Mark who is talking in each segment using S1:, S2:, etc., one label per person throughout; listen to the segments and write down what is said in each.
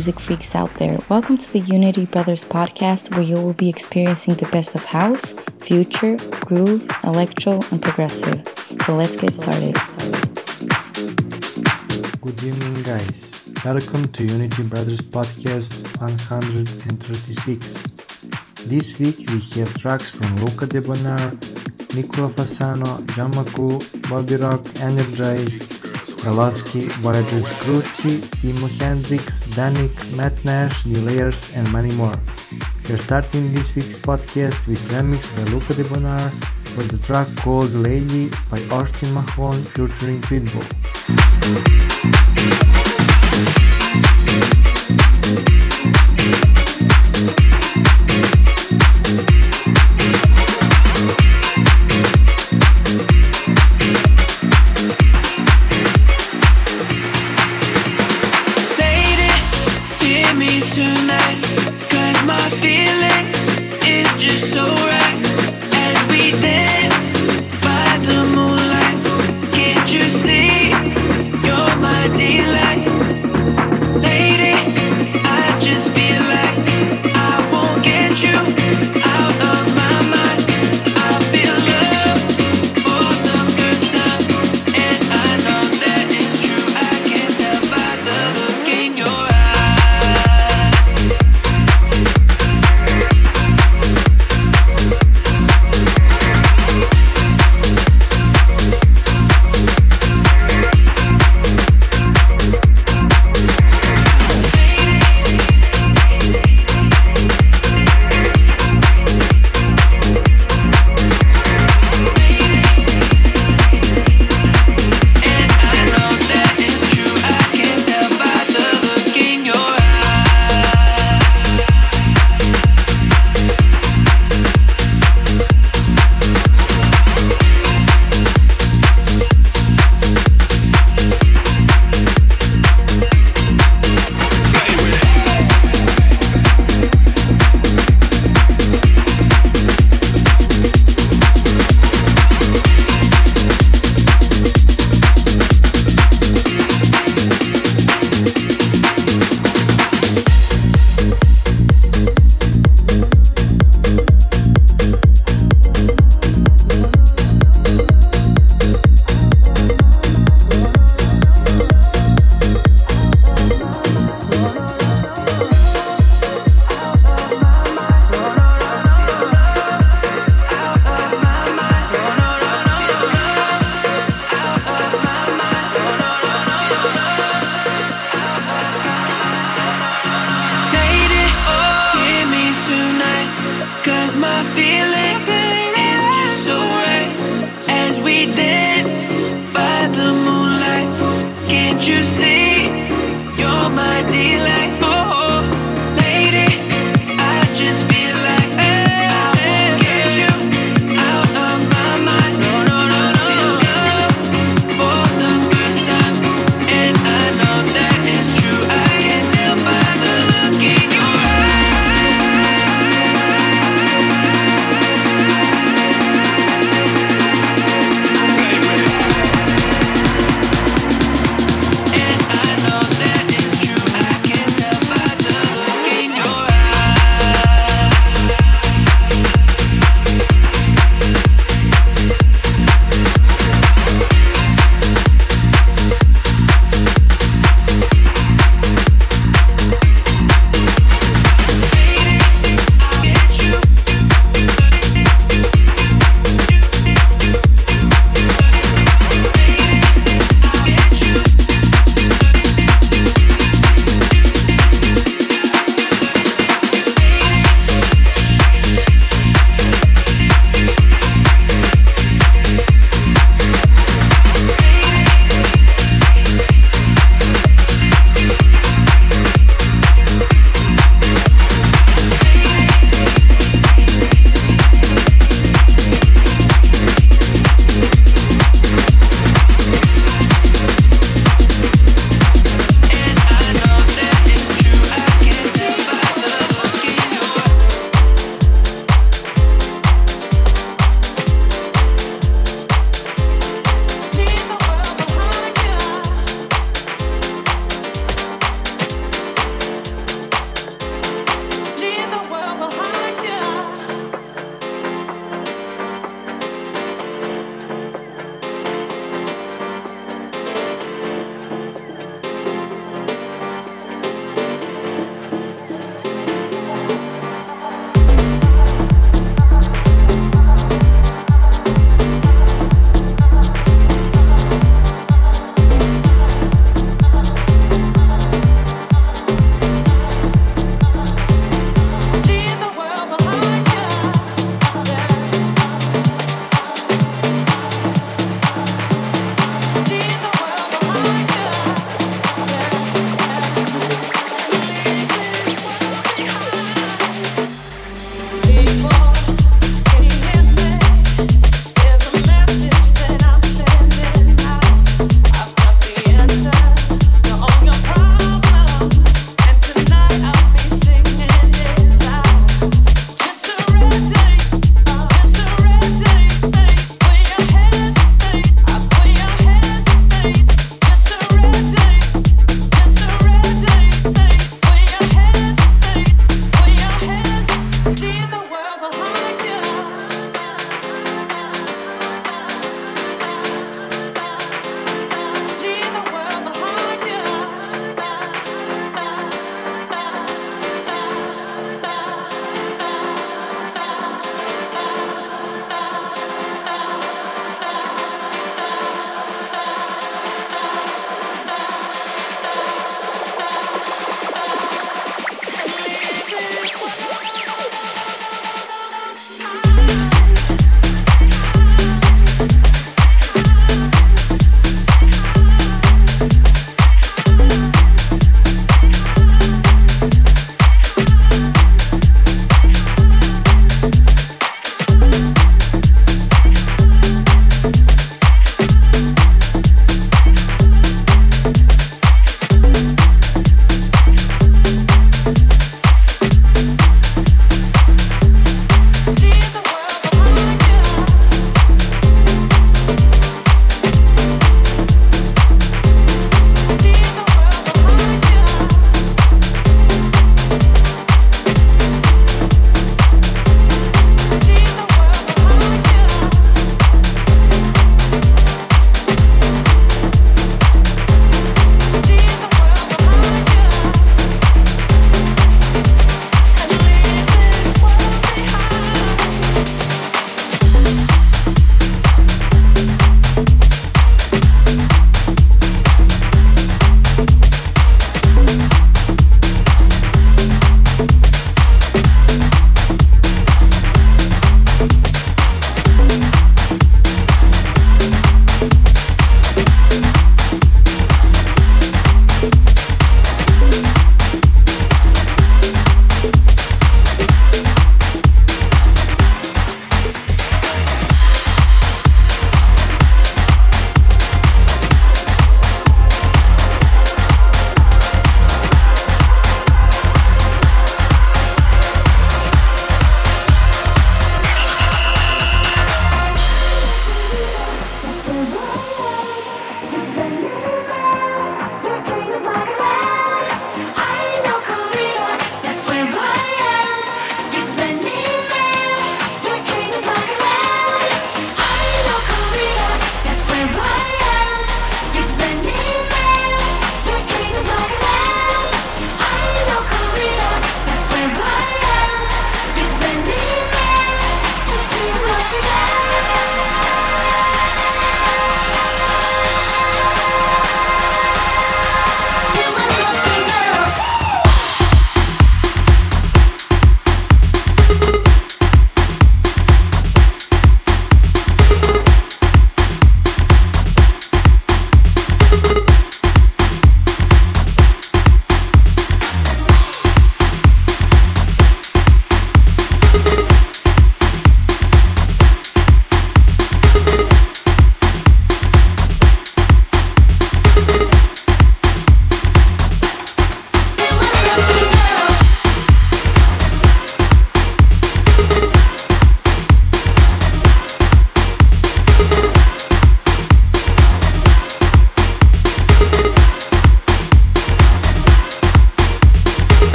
S1: music freaks out there. Welcome to the Unity Brothers podcast, where you will be experiencing the best of house, future, groove, electro, and progressive. So let's get started.
S2: Good evening, guys. Welcome to Unity Brothers podcast 136. This week we have tracks from Luca Debonaire, Nicola Fasano, Jamaku, Bobby Rock, Energize, Kralovsky, Voyagers Cruci, Timo Hendrix, Danik, Matt Nash, and many more. We're starting this week's podcast with remix by Luca Debonaire for the track called Lady by Austin Mahone featuring Pitbull.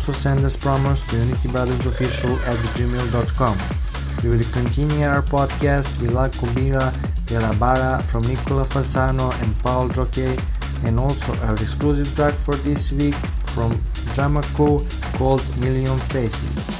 S2: Also send us promos to unitybrothersofficial at gmail.com. We will continue our podcast with La Cubira de la Barra from Nicola Fasano and Paul Jockey and also our exclusive track for this week from Jamaco called Million Faces.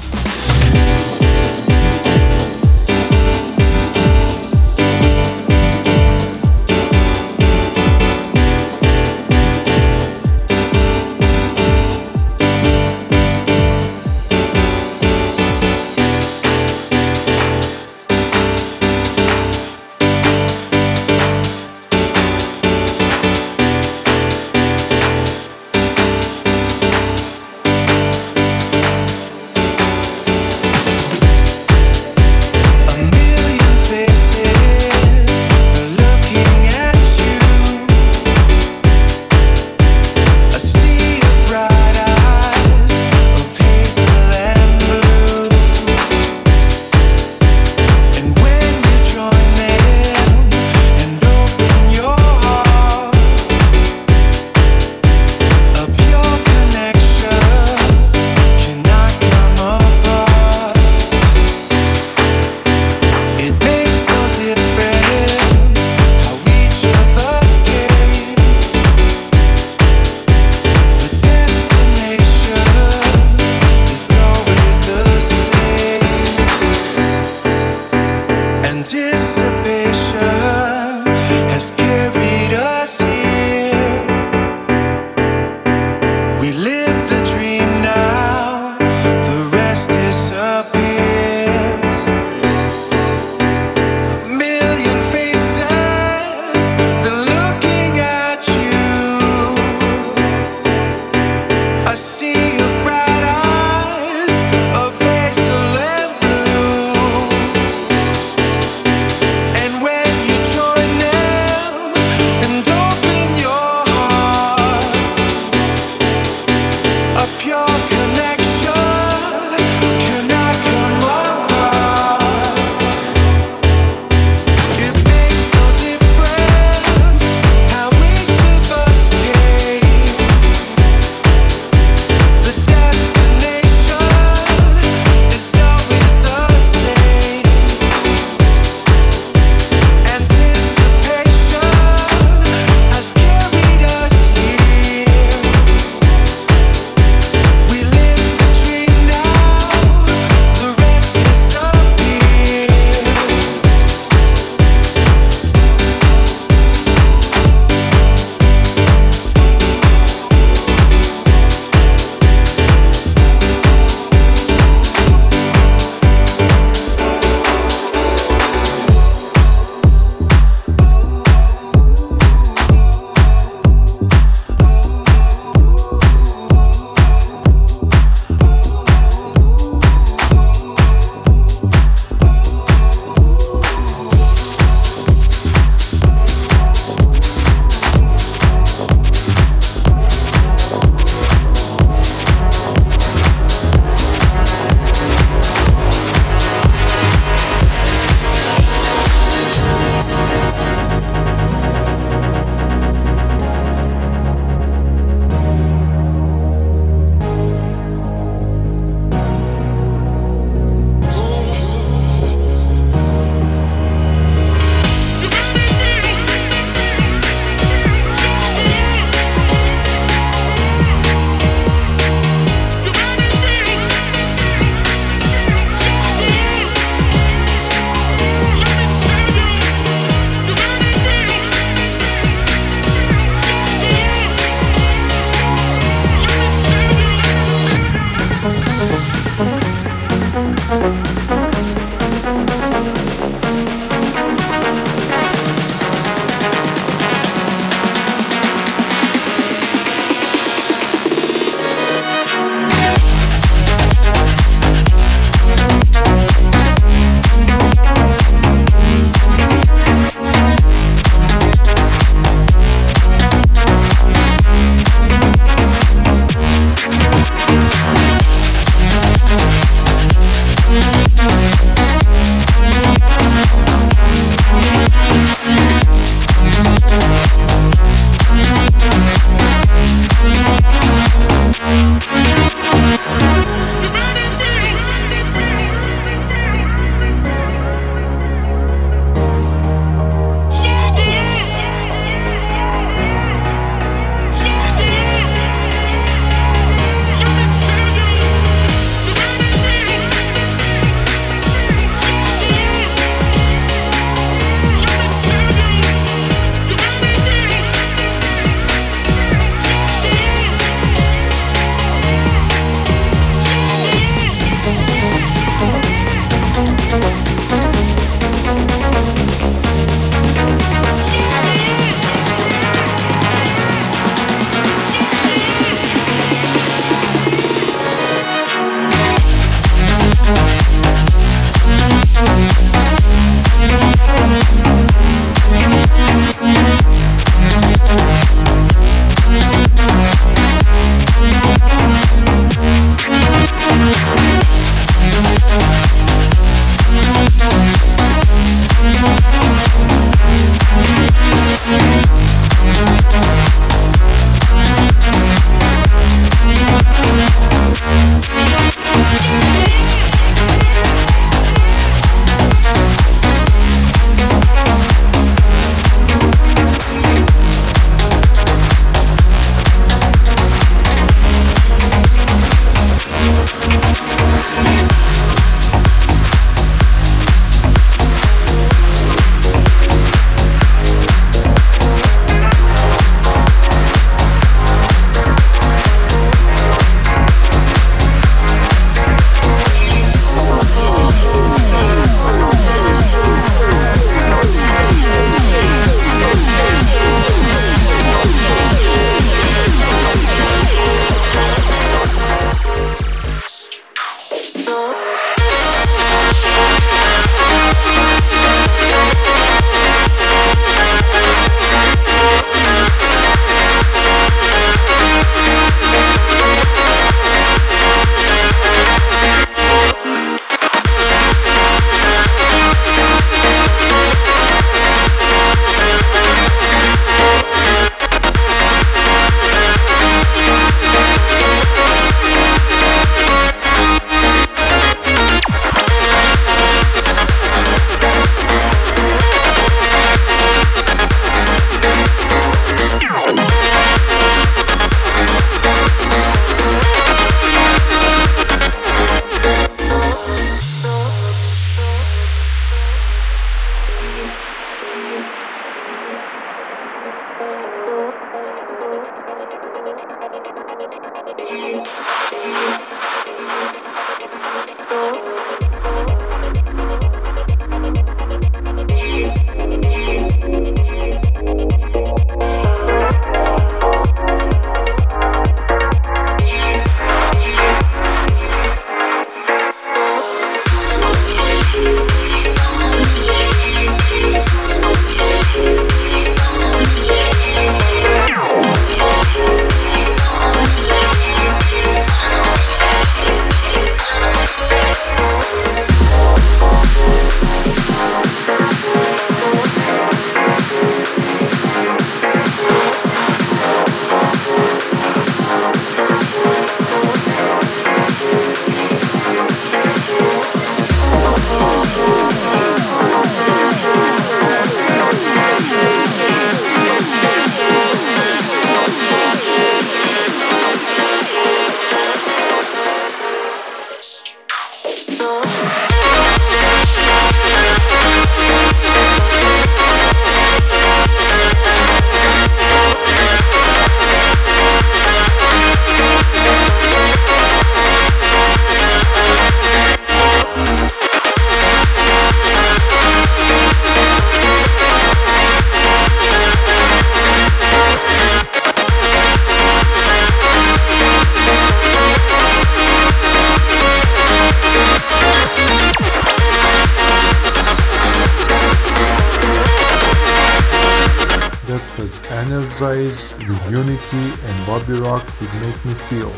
S3: As energized the unity and Bobby Rock would make me feel.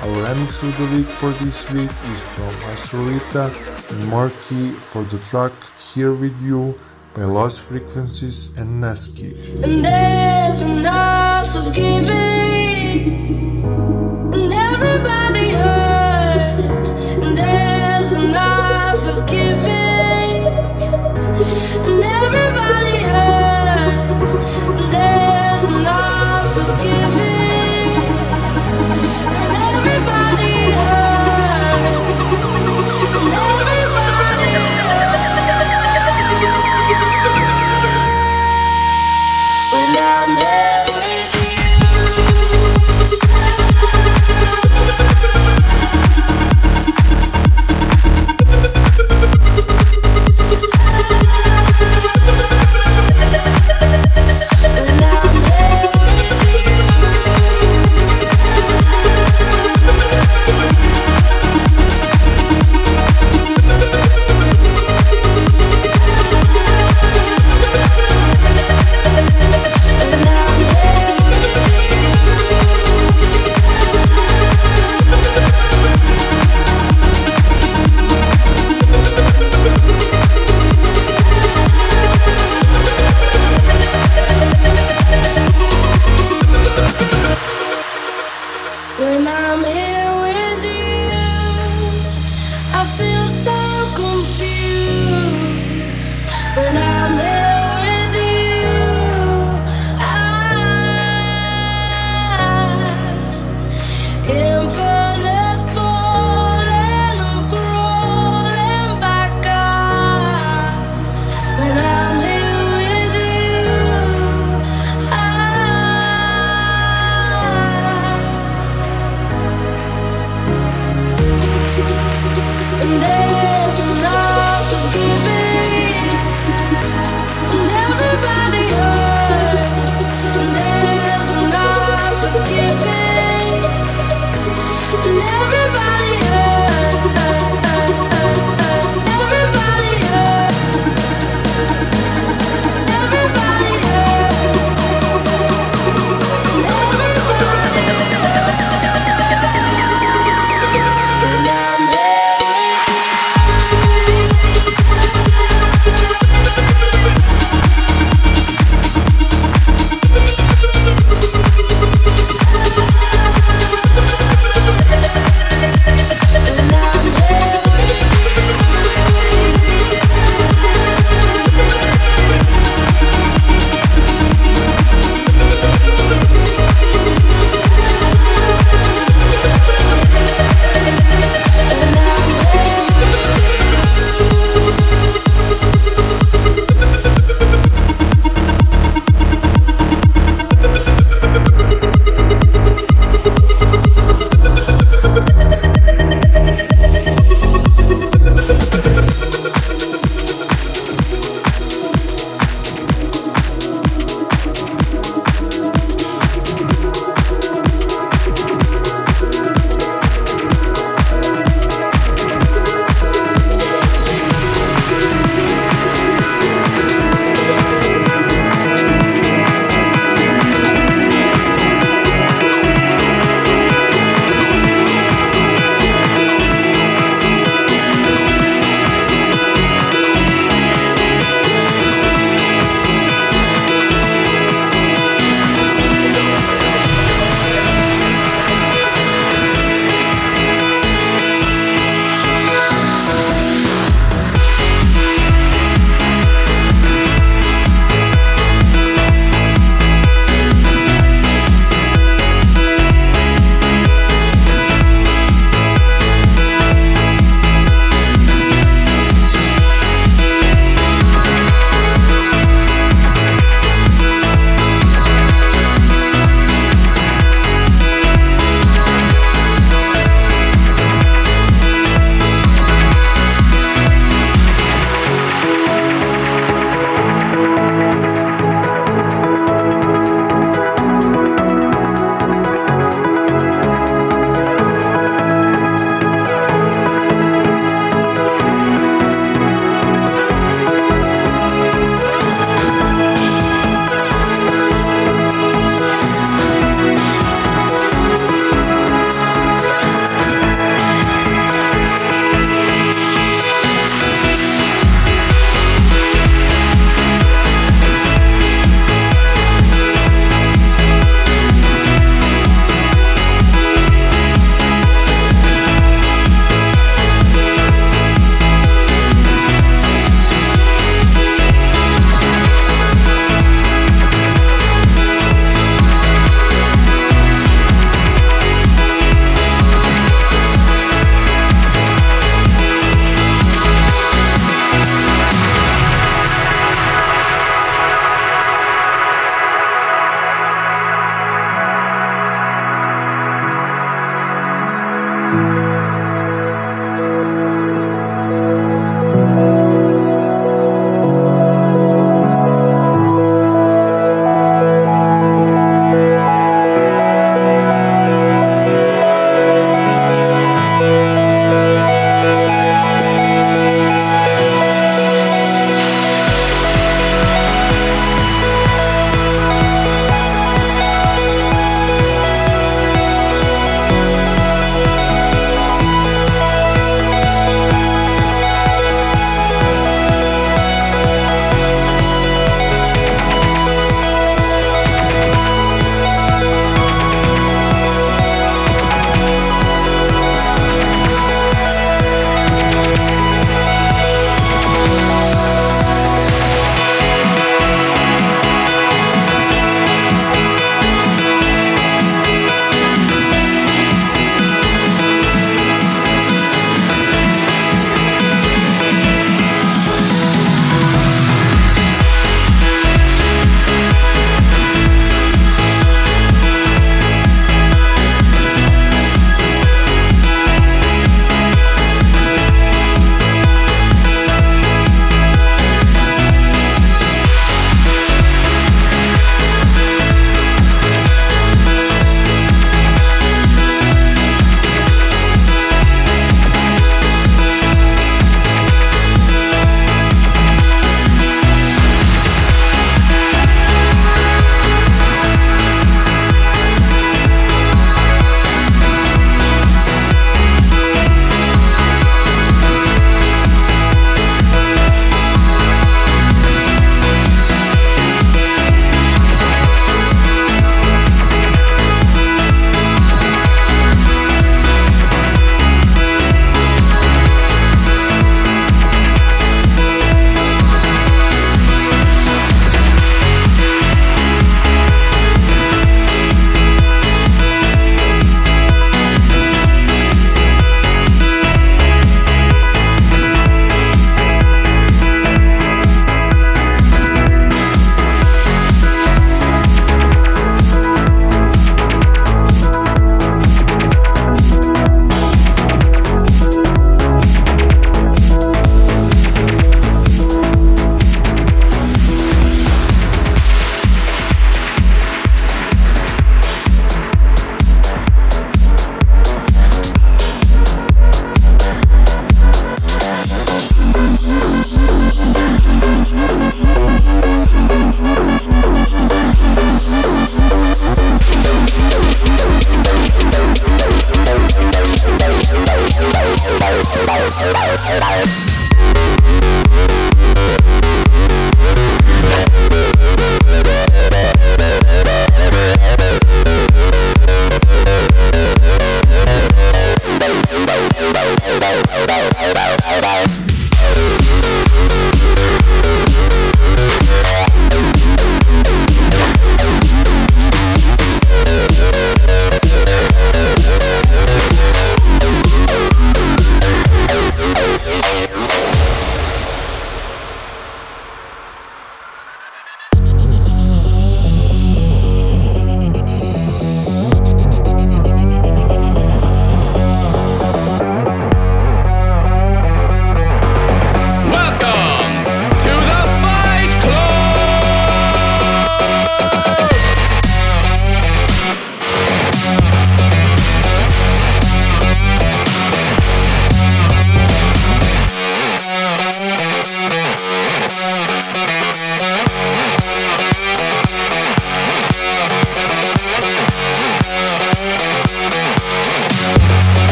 S3: Our remix of the week for this week is from Astrolita and Marky for the track Here With You by Lost Frequencies and Netsky.
S4: And there's enough of giving, and everybody hurts. And there's enough of giving, and everybody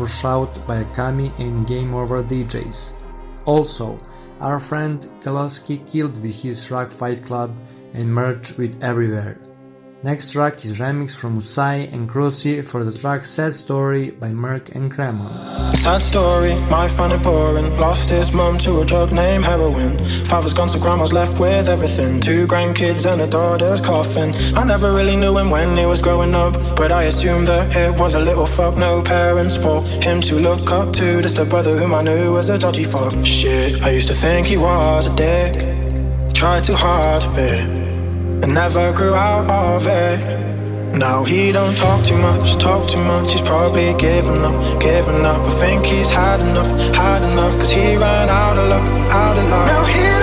S2: for Shout by Akami and Game Over DJs. Also, our friend Kaloski killed with his Rock Fight Club and merged with Everywhere. Next track is remix from Usai and Crossy for the track Sad Story by Merk and Kremont.
S5: Sad story, my it boring. Lost his mum to a drug named heroin. Father's gone, so grandma's left with everything. Two grandkids and a daughter's coffin. I never really knew him when he was growing up, but I assumed that it was a little fuck. No parents for him to look up to. Just a brother whom I knew was a dodgy fuck. Shit, I used to think he was a dick. Tried too hard to fit and never grew out of it. Now he don't talk too much, talk too much. He's probably giving up, giving up. I think he's had enough, had enough. Cause he ran out of luck, out of luck. Now he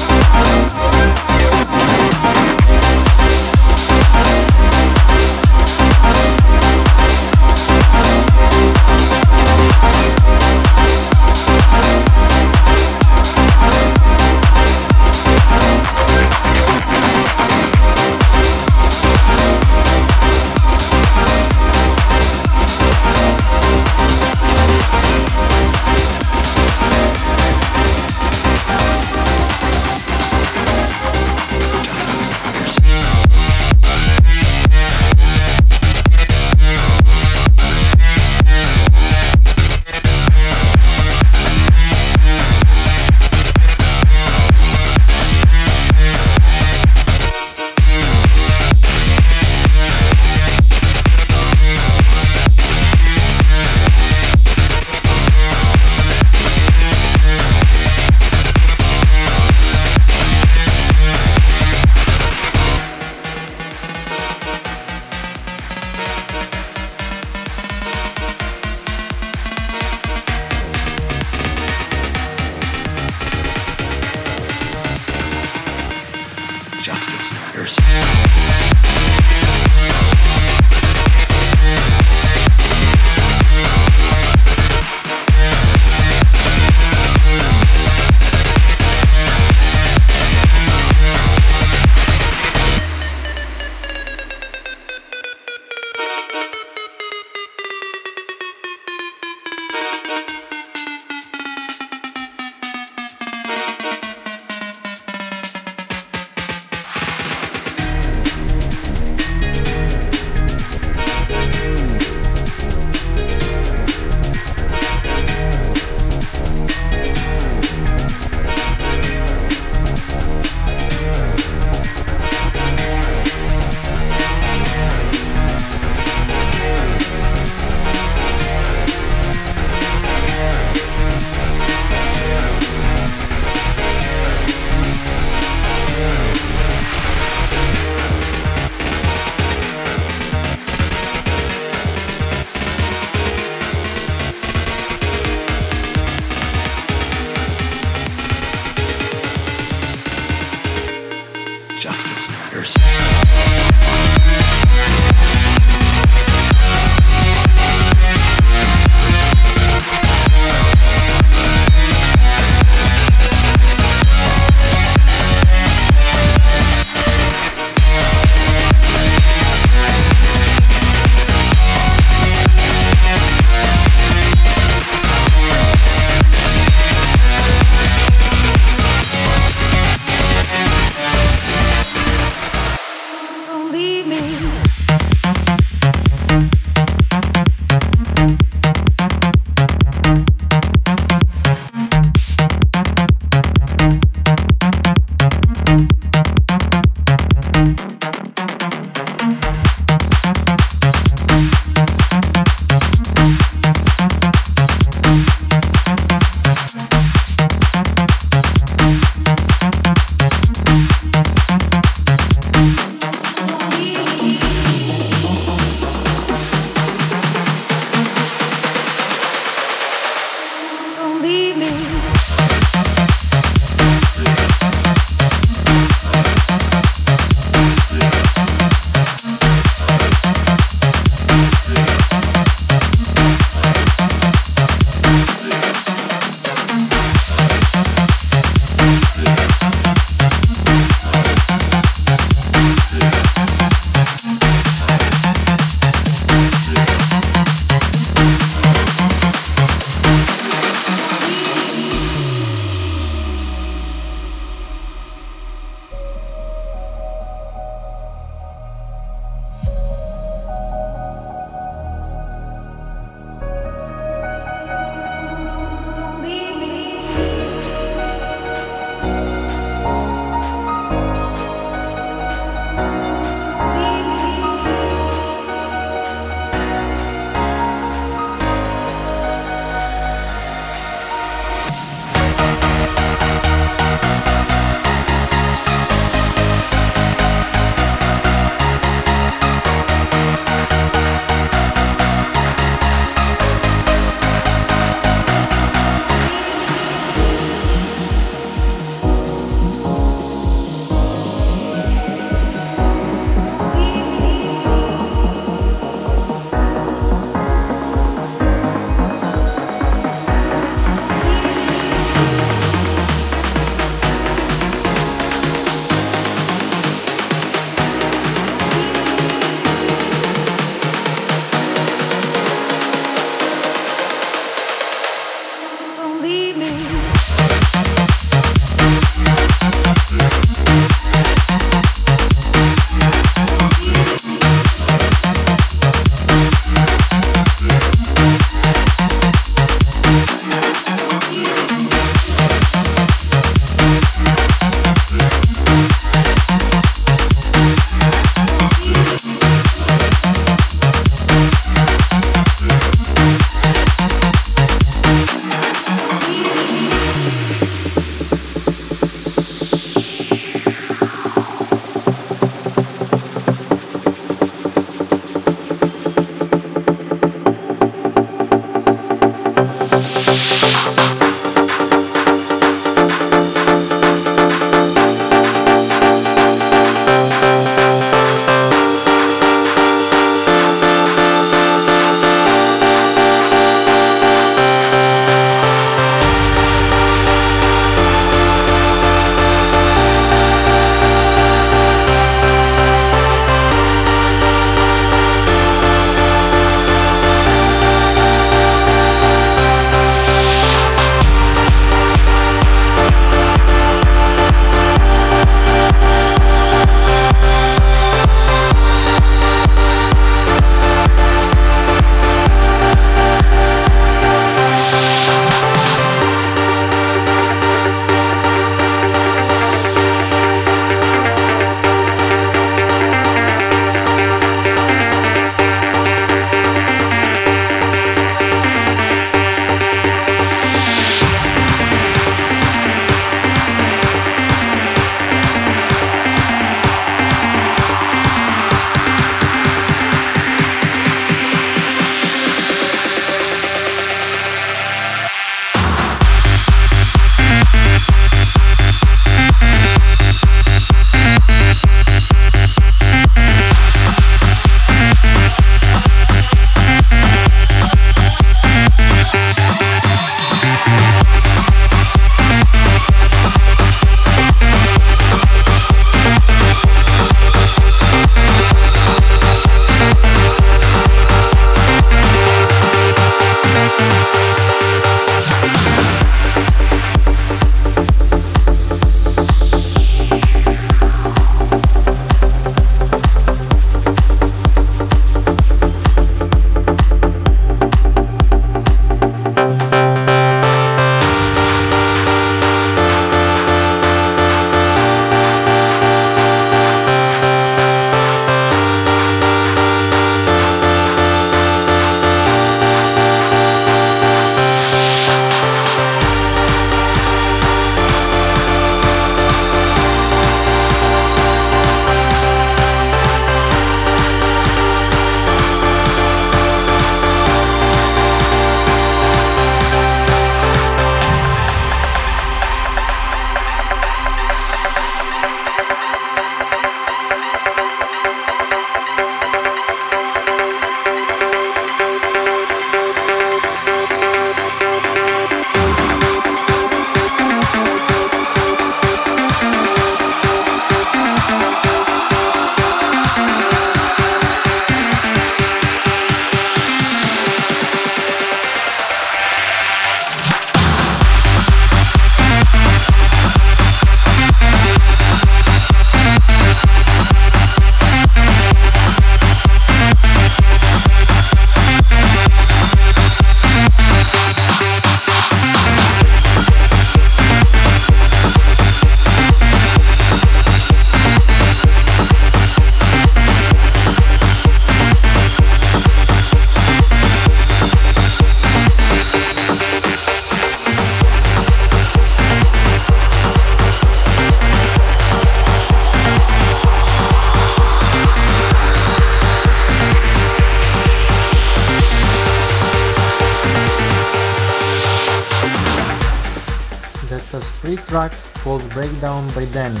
S2: by Danny.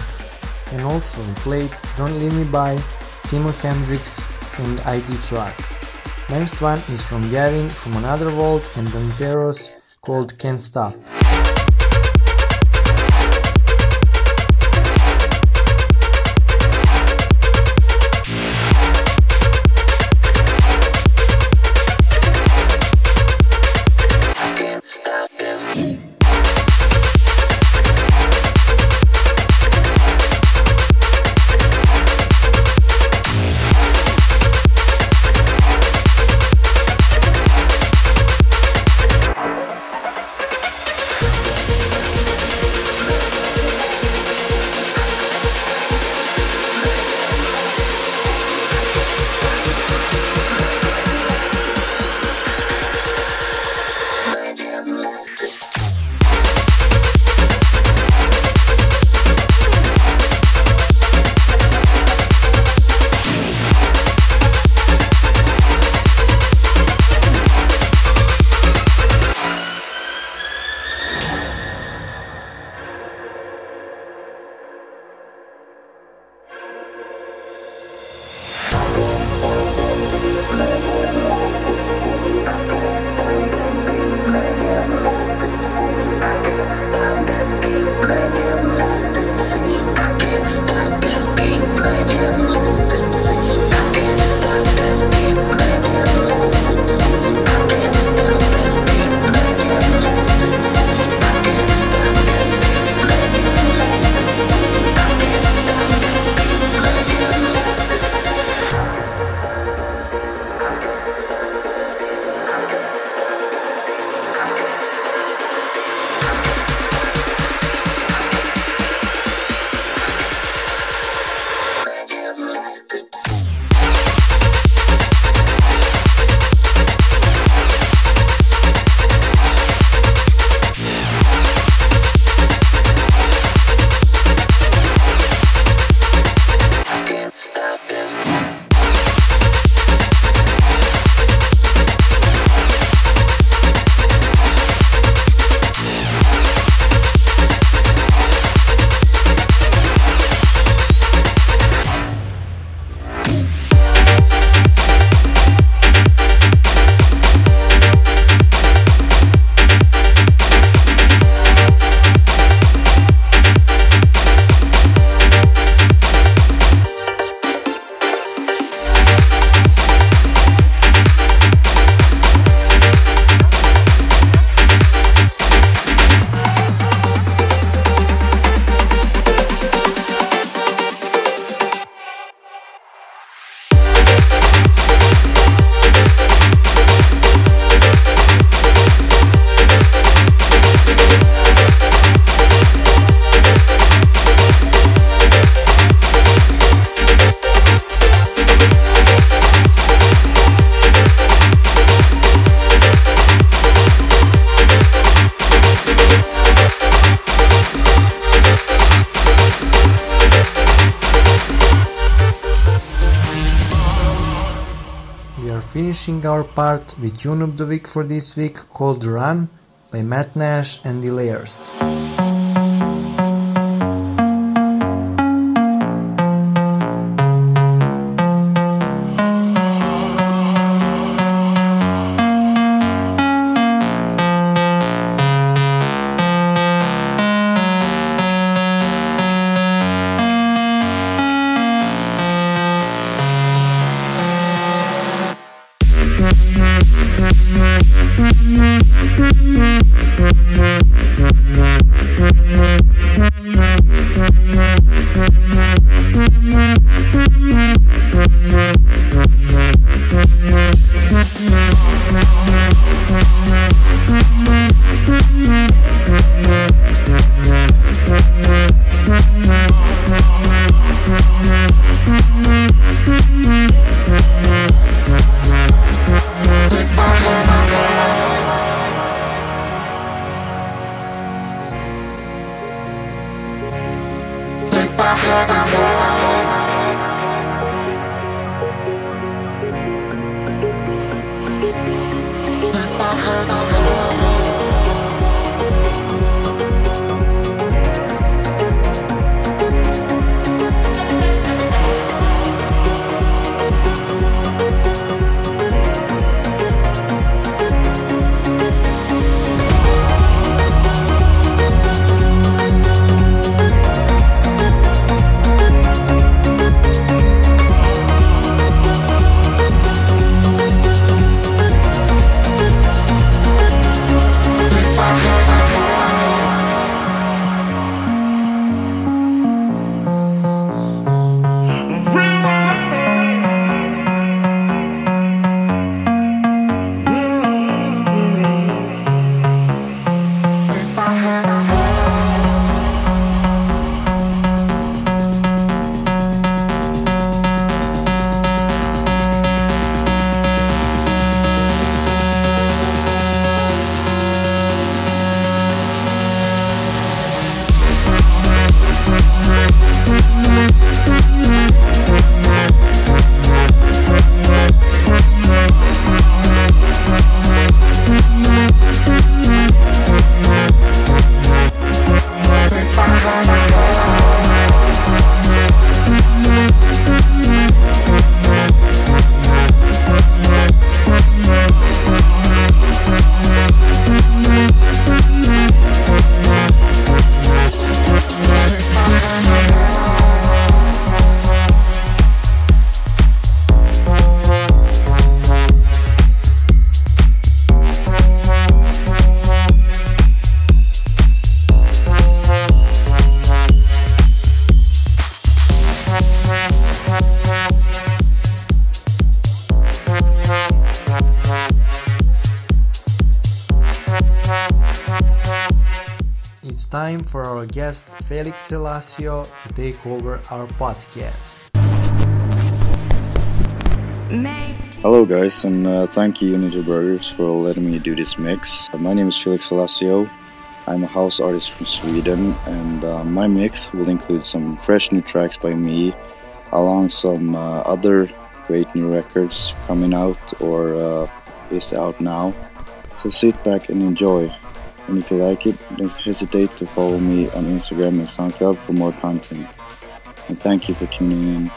S2: And also played Don't Leave Me By, Timo Hendrix and ID track. Next one is from Gavin from Another World and Donteros called Can't Stop. With tune of the week for this week called Run by Matt Nash and the Layers. Bye. Guest Felix Elasio to take over our podcast.
S6: Hello, guys, and uh, thank you, Unity Brothers, for letting me do this mix. Uh, my name is Felix Elasio. I'm a house artist from Sweden, and uh, my mix will include some fresh new tracks by me, along some uh, other great new records coming out or uh, is out now. So sit back and enjoy. And if you like it, don't hesitate to follow me on Instagram and SoundCloud for more content. And thank you for tuning in.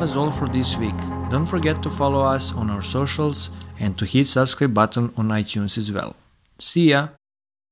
S2: Was all for this week. Don't forget to follow us on our socials and to hit subscribe button on iTunes as well. See ya!